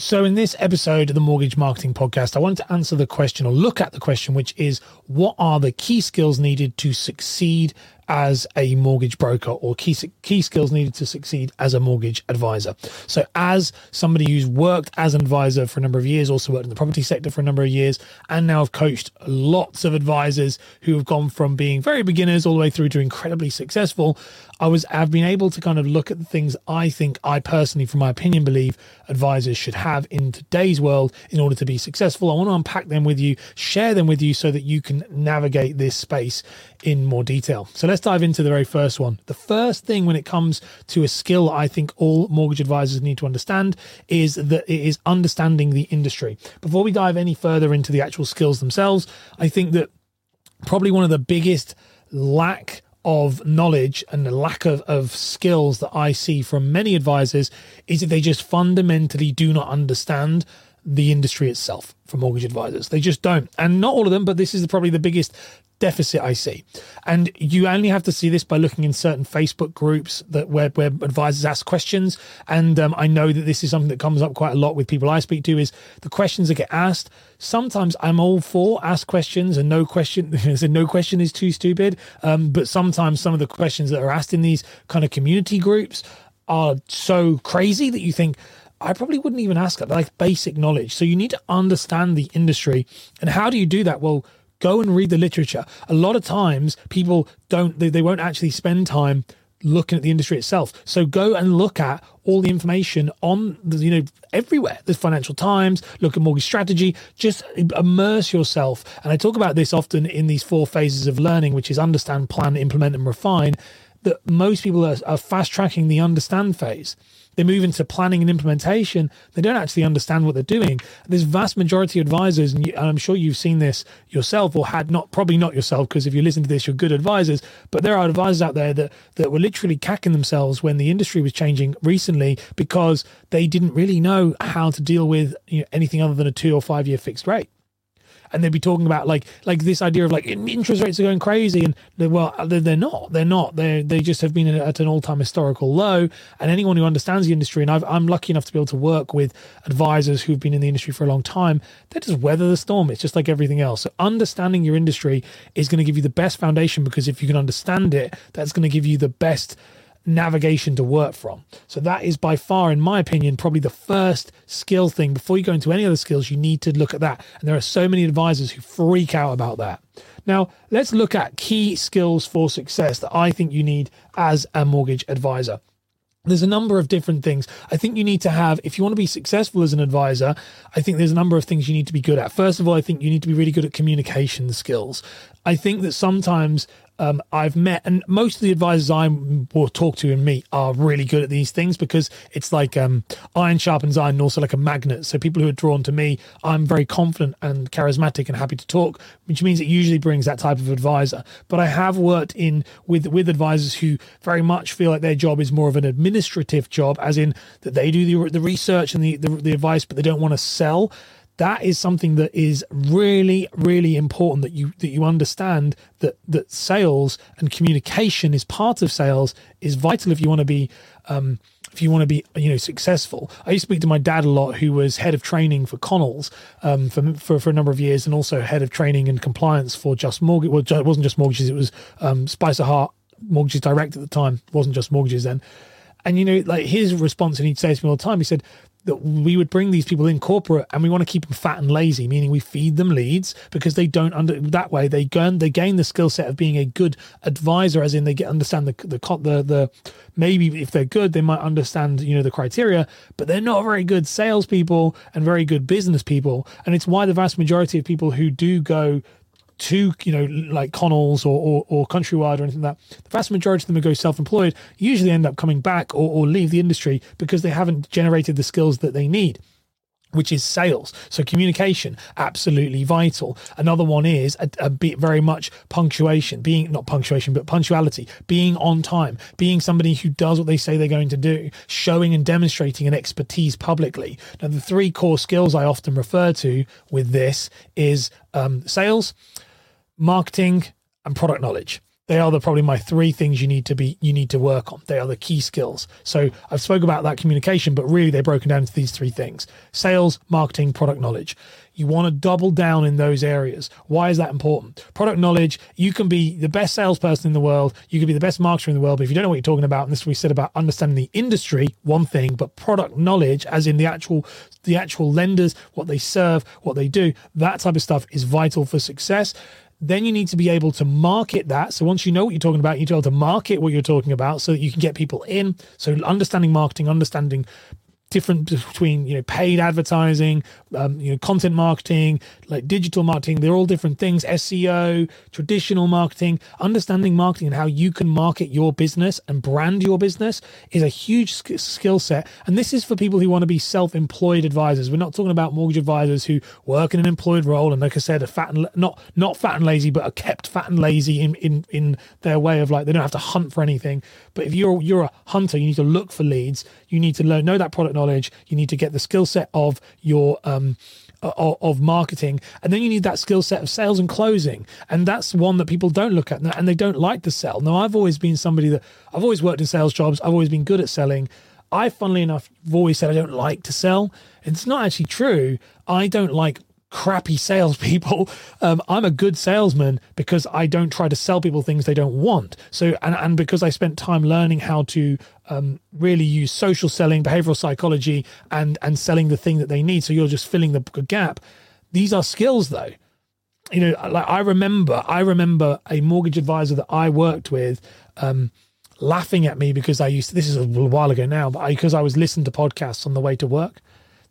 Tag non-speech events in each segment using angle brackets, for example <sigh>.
So, in this episode of the Mortgage Marketing Podcast, I wanted to answer the question or look at the question, which is what are the key skills needed to succeed as a mortgage broker or key, key skills needed to succeed as a mortgage advisor. So, as somebody who's worked as an advisor for a number of years, also worked in the property sector for a number of years, and now have coached lots of advisors who have gone from being very beginners all the way through to incredibly successful, I was I've been able to kind of look at the things I think I personally, from my opinion, believe advisors should have in today's world in order to be successful. I want to unpack them with you, share them with you so that you can navigate this space in more detail. So let's dive into the very first one. The first thing when it comes to a skill I think all mortgage advisors need to understand is that it is understanding the industry. Before we dive any further into the actual skills themselves, I think that probably one of the biggest lack of knowledge and the lack of, of skills that I see from many advisors is that they just fundamentally do not understand the industry itself for mortgage advisors. They just don't. And not all of them, but this is probably the biggest deficit I see. And you only have to see this by looking in certain Facebook groups that where, where advisors ask questions. And um, I know that this is something that comes up quite a lot with people I speak to is the questions that get asked. Sometimes I'm all for ask questions and no question, <laughs> no question is too stupid. Um, but sometimes some of the questions that are asked in these kind of community groups are so crazy that you think, I probably wouldn't even ask it, like basic knowledge. So you need to understand the industry. And how do you do that? Well, go and read the literature. A lot of times people don't, they, they won't actually spend time looking at the industry itself. So go and look at all the information on the, you know, everywhere. There's Financial Times, look at mortgage strategy, just immerse yourself. And I talk about this often in these four phases of learning, which is understand, plan, implement, and refine. That most people are, are fast tracking the understand phase they move into planning and implementation, they don't actually understand what they're doing. There's vast majority of advisors, and I'm sure you've seen this yourself, or had not, probably not yourself, because if you listen to this, you're good advisors. But there are advisors out there that that were literally cacking themselves when the industry was changing recently because they didn't really know how to deal with you know, anything other than a two or five year fixed rate and they'd be talking about like like this idea of like interest rates are going crazy, and they're, well, they're not. They're not. They they just have been at an all time historical low. And anyone who understands the industry, and i am lucky enough to be able to work with advisors who've been in the industry for a long time, they just weather the storm. It's just like everything else. So understanding your industry is going to give you the best foundation because if you can understand it, that's going to give you the best navigation to work from. So that is by far, in my opinion, probably the first skill thing. Before you go into any other skills, you need to look at that. And there are so many advisors who freak out about that. Now, let's look at key skills for success that I think you need as a mortgage advisor. There's a number of different things. I think you need to have, if you want to be successful as an advisor, I think there's a number of things you need to be good at. First of all, I think you need to be really good at communication skills. I think that sometimes um, I've met, and most of the advisors I will talk to and meet are really good at these things because it's like um, iron sharpens iron, and also like a magnet. So people who are drawn to me, I'm very confident and charismatic and happy to talk, which means it usually brings that type of advisor. But I have worked in with with advisors who very much feel like their job is more of an administrative job, as in that they do the the research and the, the, the advice, but they don't want to sell that is something that is really really important that you that you understand that that sales and communication is part of sales is vital if you want to be um, if you want to be you know successful. I used to speak to my dad a lot who was head of training for connells um, for, for, for a number of years and also head of training and compliance for just mortgage well it wasn't just mortgages it was um, Spicerhaart mortgages direct at the time it wasn't just mortgages then. And you know like his response and he'd say to me all the time he said that we would bring these people in corporate and we want to keep them fat and lazy, meaning we feed them leads because they don't under that way they gain they gain the skill set of being a good advisor, as in they get understand the the the the maybe if they're good they might understand you know the criteria, but they're not very good salespeople and very good business people, and it's why the vast majority of people who do go to you know like Connells or, or, or Countrywide or anything like that, the vast majority of them who go self-employed usually end up coming back or, or leave the industry because they haven't generated the skills that they need which is sales. So communication, absolutely vital. Another one is a, a bit very much punctuation, being not punctuation, but punctuality, being on time, being somebody who does what they say they're going to do, showing and demonstrating an expertise publicly. Now, the three core skills I often refer to with this is um, sales, marketing, and product knowledge. they are the probably my three things you need to be you need to work on. They are the key skills. So i've spoke about that communication but really they're broken down into these three things. Sales marketing product knowledge. You want to double down in those areas. Why is that important? Product knowledge you can be the best salesperson in the world. You can be the best marketer in the world but if you don't know what you're talking about and this we said about understanding the industry one thing but product knowledge as in the actual the actual lenders what they serve what they do that type of stuff is vital for success then you need to be able to market that. So once you know what you're talking about, you need to be able to market what you're talking about so that you can get people in. So understanding marketing, understanding different between you know paid advertising um, you know content marketing like digital marketing they're all different things seo traditional marketing. Understanding marketing and how you can market your business and brand your business is a huge skill set. And this is for people who want to be self-employed advisors. We're not talking about mortgage advisors who work in an employed role and like i said are fat and not not fat and lazy but are kept fat and lazy in in in their way of like they don't have to hunt for anything. But if you're you're a hunter you need to look for leads you need to learn know that product knowledge. You need to get the skill set of your um, of, marketing, and then you need that skill set of sales and closing. And that's one that people don't look at, and they don't like to sell. Now, I've always been somebody that I've always worked in sales jobs. I've always been good at selling. I, funnily enough, have always said I don't like to sell. It's not actually true. I don't like crappy salespeople. <laughs> Um, I'm a good salesman because I don't try to sell people things they don't want. So, and, and because I spent time learning how to um, really use social selling, behavioral psychology, and and selling the thing that they need. So you're just filling the gap. These are skills, though. You know, like I remember, I remember a mortgage advisor that I worked with. Um, laughing at me because I used to, this is a while ago now, but I, because I was listening to podcasts on the way to work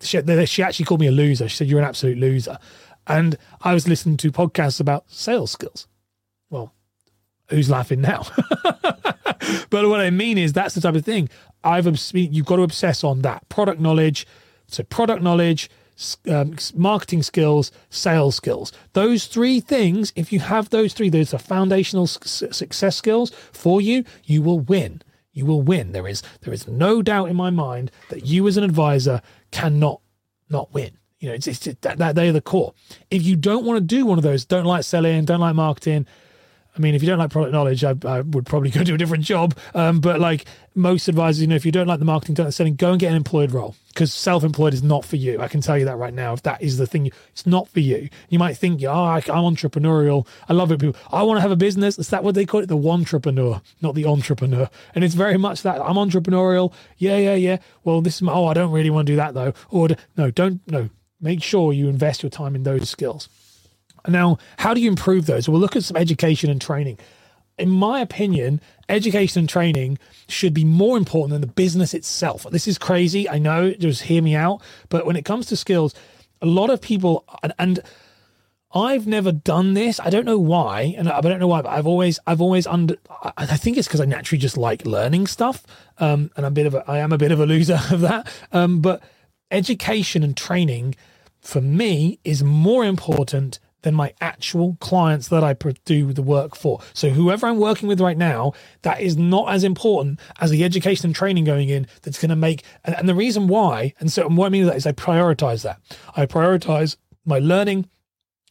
she, she actually called me a loser. She said, You're an absolute loser. And I was listening to podcasts about sales skills. Who's laughing now? <laughs> but what I mean is that's the type of thing I've you've got to obsess on that product knowledge. So product knowledge, um, marketing skills, sales skills. Those three things, if you have those three, those are foundational success skills for you, you will win. You will win. There is there is no doubt in my mind that you as an advisor cannot not win. You know, it's, it's that, that they are the core. If you don't want to do one of those, don't like selling, don't like marketing, I mean, if you don't like product knowledge, I, I would probably <laughs> go do a different job. Um, but like most advisors, you know, if you don't like the marketing, don't selling, go and get an employed role because self-employed is not for you. I can tell you that right now. If that is the thing, it's not for you. You might think, oh, I, am entrepreneurial. I love it. People, I want to have a business. Is that what they call it? The entrepreneur, not the entrepreneur. And it's very much that I'm entrepreneurial. Yeah, yeah, yeah. Well, this is my, oh, I don't really want to do that though. Or no, don't, no. Make sure you invest your time in those skills. Now, how do you improve those? We'll look at some education and training. In my opinion, education and training should be more important than the business itself. This is crazy. I know, just hear me out. But when it comes to skills, a lot of people, and, and I've never done this. I don't know why, and I don't know why, but I've always, I've always under. I think it's because I naturally just like learning stuff, um, and I'm a bit of a, I am a bit of a loser <laughs> of that. Um, but education and training, for me, is more important than my actual clients that I do the work for. So whoever I'm working with right now, that is not as important as the education and training going in that's going to make, and, and, the reason why, and so what I mean by that is I prioritize that. I prioritize my learning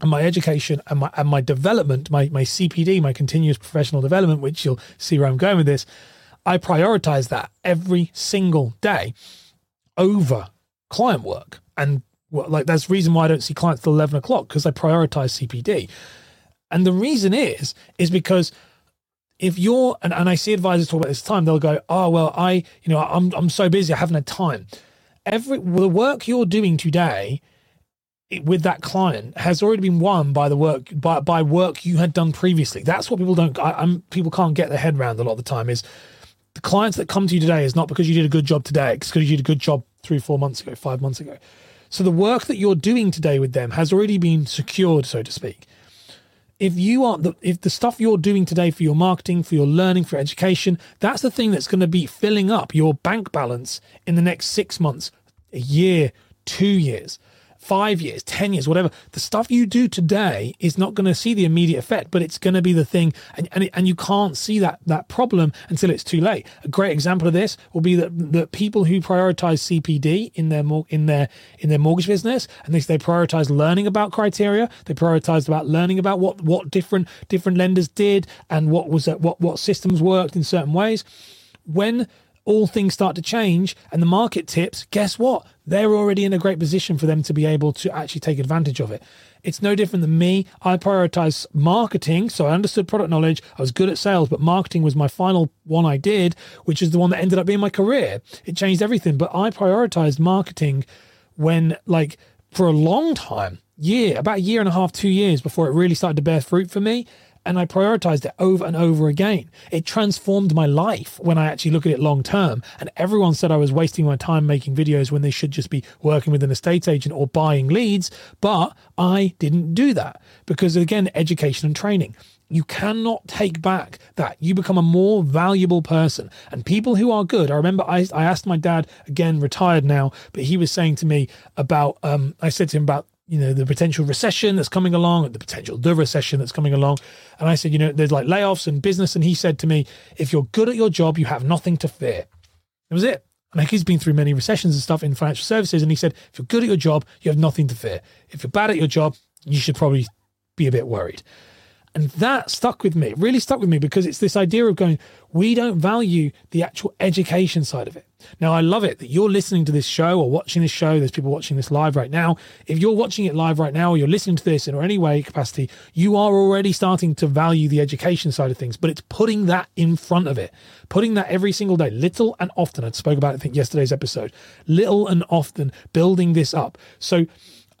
and my education and my, and my development, my, my CPD, my continuous professional development, which you'll see where I'm going with this. I prioritize that every single day over client work and well, like that's reason why I don't see clients till 11 o'clock because I prioritize CPD. And the reason is, is because if you're, and, and I see advisors talk about this time, they'll go, oh, well, I, you know, I'm, I'm so busy, I haven't had time. Every, the work you're doing today with that client has already been won by the work by, by work you had done previously. That's what people don't. I, am people can't get their head around a lot of the time. Is the clients that come to you today is not because you did a good job today. It's because you did a good job three, four months ago, five months ago. So the work that you're doing today with them has already been secured, so to speak. If you are the if the stuff you're doing today for your marketing, for your learning, for education, that's the thing that's going to be filling up your bank balance in the next six months, a year, two years. Five years, 10 years, whatever, the stuff you do today is not going to see the immediate effect, but it's going to be the thing. And, and, and you can't see that, that problem until it's too late. A great example of this will be that the people who prioritize CPD in their, in their, in their mortgage business, and they, they prioritize learning about criteria, they prioritized about learning about what, what different, different lenders did and what was, what, what systems worked in certain ways. When all things start to change and the market tips, guess what? They're already in a great position for them to be able to actually take advantage of it. It's no different than me. I prioritize marketing. So I understood product knowledge. I was good at sales, but marketing was my final one I did, which is the one that ended up being my career. It changed everything. But I prioritized marketing when, like, for a long time, year, about a year and a half, two years before it really started to bear fruit for me and I prioritized it over and over again. It transformed my life when I actually look at it long term. And everyone said I was wasting my time making videos when they should just be working with an estate agent or buying leads. But I didn't do that because, again, education and training. You cannot take back that. You become a more valuable person. And people who are good, I remember I, I asked my dad, again, retired now, but he was saying to me about, um, I said to him about you know the potential recession that's coming along the potential the recession that's coming along. And i said you know there's like layoffs and business. And he said to me if you're good at your job you have nothing to fear. That was it. Like he's been through many recessions and stuff in financial services. And he said if you're good at your job you have nothing to fear. If you're bad at your job you should probably be a bit worried and that stuck with me, really stuck with me because it's this idea of going, we don't value the actual education side of it. Now, I love it that you're listening to this show or watching this show. There's people watching this live right now. If you're watching it live right now or you're listening to this in any way capacity, you are already starting to value the education side of things, but it's putting that in front of it, putting that every single day, little and often. I spoke about it, I think, yesterday's episode, little and often building this up. So,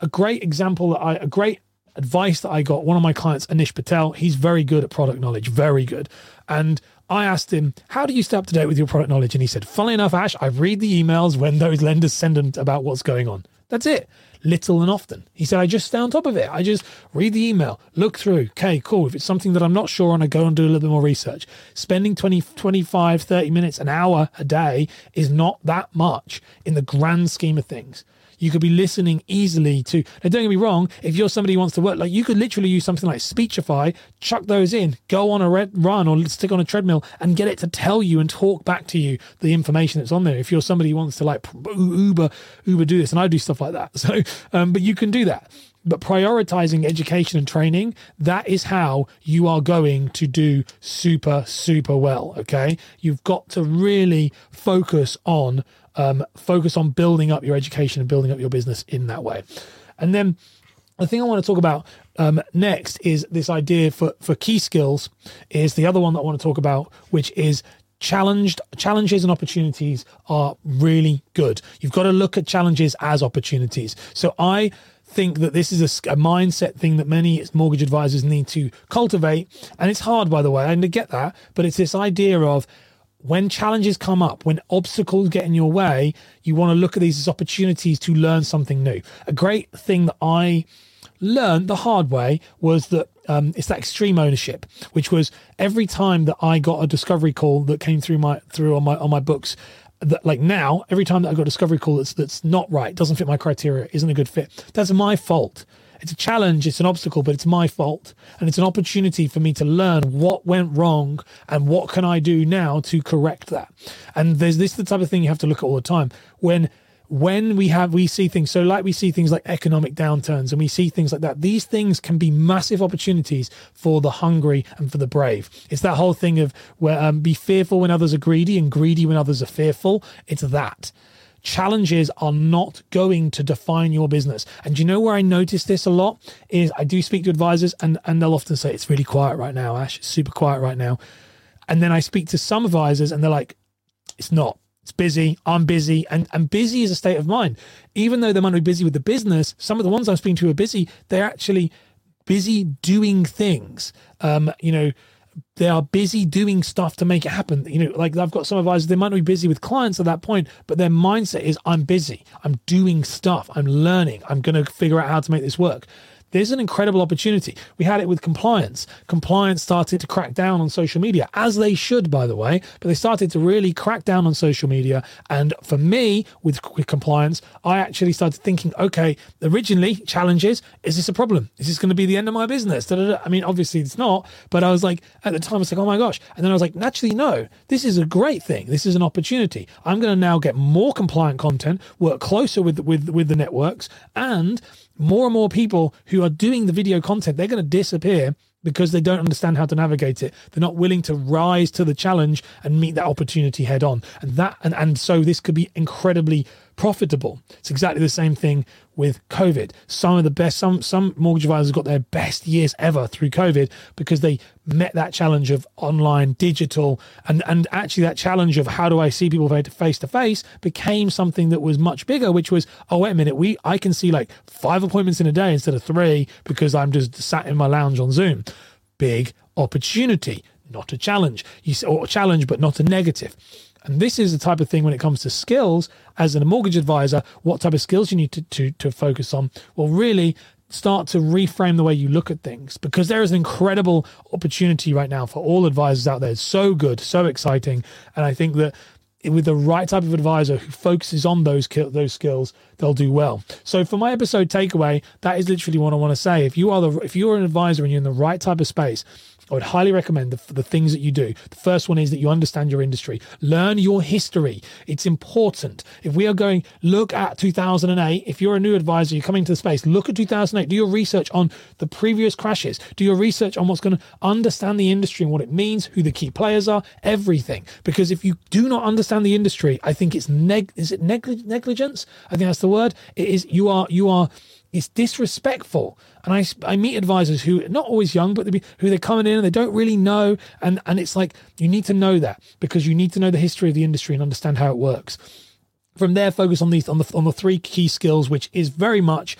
a great example that I, a great advice that I got, one of my clients, Anish Patel, he's very good at product knowledge, very good. And I asked him, How do you stay up to date with your product knowledge? And he said, Funnily enough, Ash, I read the emails when those lenders send them about what's going on. That's it. Little and often. He said, I just stay on top of it. I just read the email, look through. Okay, cool. If it's something that I'm not sure on, I go and do a little bit more research. Spending 20, 25, 30 minutes, an hour a day is not that much in the grand scheme of things. You could be listening easily to. Now, don't get me wrong. If you're somebody who wants to work, like you could literally use something like Speechify, chuck those in, go on a red run or stick on a treadmill, and get it to tell you and talk back to you the information that's on there. If you're somebody who wants to like Uber, Uber do this, and I do stuff like that. <laughs> So, um, but you can do that but prioritizing education and training that is how you are going to do super super well okay you've got to really focus on um, focus on building up your education and building up your business in that way. And then the thing I want to talk about um, next is this idea for, for key skills is the other one that I want to talk about, which is challenged challenges and opportunities are really good. You've got to look at challenges as opportunities. So I think that this is a, a, mindset thing that many mortgage advisors need to cultivate. And it's hard, by the way, I get that, but it's this idea of when challenges come up, when obstacles get in your way, you want to look at these as opportunities to learn something new. A great thing that I learned the hard way was that um, it's that extreme ownership, which was every time that I got a discovery call that came through my through on my on my books. That like now, every time that I got a discovery call that's that's not right, doesn't fit my criteria, isn't a good fit. That's my fault it's a challenge, it's an obstacle, but it's my fault. And it's an opportunity for me to learn what went wrong and what can I do now to correct that. And there's this is the type of thing you have to look at all the time. When when we have we see things so like we see things like economic downturns and we see things like that these things can be massive opportunities for the hungry and for the brave it's that whole thing of where um, be fearful when others are greedy and greedy when others are fearful it's that challenges are not going to define your business. And you know where I notice this a lot is I do speak to advisors and, and they'll often say, it's really quiet right now, Ash, it's super quiet right now. And then I speak to some advisors and they're like, it's not. It's busy. I'm busy. And, and busy is a state of mind. Even though they might be busy with the business, some of the ones I'm speaking to are busy. They're actually busy doing things. Um, you know, they are busy doing stuff to make it happen. You know, like I've got some advisors, they might not be busy with clients at that point, but their mindset is I'm busy, I'm doing stuff, I'm learning, I'm going to figure out how to make this work. There's an incredible opportunity. We had it with compliance. Compliance started to crack down on social media, as they should, by the way, but they started to really crack down on social media. And for me, with, with compliance, I actually started thinking, okay, originally, challenges, is this a problem? Is this going to be the end of my business? Da-da-da. I mean, obviously it's not, but I was like, at the time, I was like, oh my gosh. And then I was like, naturally, no, this is a great thing. This is an opportunity. I'm going to now get more compliant content, work closer with, with, with the networks, and more and more people who are doing the video content, they're going to disappear because they don't understand how to navigate it. They're not willing to rise to the challenge and meet that opportunity head on. And that and, and so this could be incredibly profitable. It's exactly the same thing with COVID. Some of the best, some some mortgage advisors got their best years ever through COVID because they met that challenge of online, digital, and and actually that challenge of how do I see people face to face became something that was much bigger, which was oh wait a minute, we I can see like five appointments in a day instead of three because I'm just sat in my lounge on Zoom. Big opportunity, not a challenge. You or a challenge, but not a negative. And this is the type of thing when it comes to skills as a mortgage advisor, what type of skills you need to, to, to focus on. Well, really start to reframe the way you look at things because there is an incredible opportunity right now for all advisors out there. It's so good, so exciting. And I think that with the right type of advisor who focuses on those those skills, they'll do well. So for my episode takeaway, that is literally what I want to say. If you are the if you're an advisor and you're in the right type of space, I would highly recommend the, the things that you do. The first one is that you understand your industry, learn your history. It's important. If we are going, look at 2008. If you're a new advisor, you're coming to the space, look at 2008. Do your research on the previous crashes. Do your research on what's going to understand the industry and what it means, who the key players are, everything. Because if you do not understand the industry, I think it's neg. Is it negligence? I think that's the word. It is. You are. You are it's disrespectful. And I, I meet advisors who not always young, but they be, who they're coming in and they don't really know. And, and it's like, you need to know that because you need to know the history of the industry and understand how it works. From there, focus on these, on the, on the three key skills, which is very much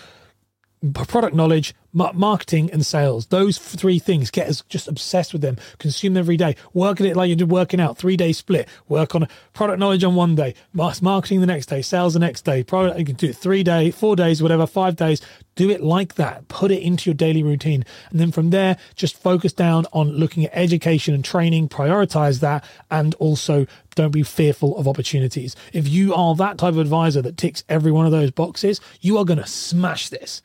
product knowledge, marketing, and sales. Those three things get us just obsessed with them. Consume them every day. Work at it like you're working out. Three day split. Work on product knowledge on one day, marketing the next day, sales the next day. Product you can do it three day, four days, whatever, five days. Do it like that. Put it into your daily routine, and then from there, just focus down on looking at education and training. Prioritize that, and also don't be fearful of opportunities. If you are that type of advisor that ticks every one of those boxes, you are going to smash this.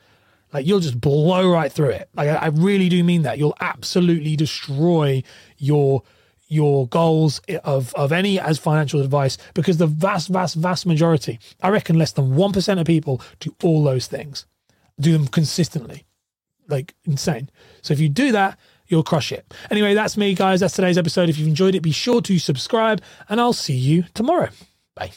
Like you'll just blow right through it. Like I, I really do mean that. You'll absolutely destroy your your goals of, of any as financial advice because the vast, vast, vast majority, I reckon less than 1% of people do all those things, do them consistently. Like insane. So if you do that, you'll crush it. Anyway, that's me, guys. That's today's episode. If you've enjoyed it, be sure to subscribe and I'll see you tomorrow. Bye.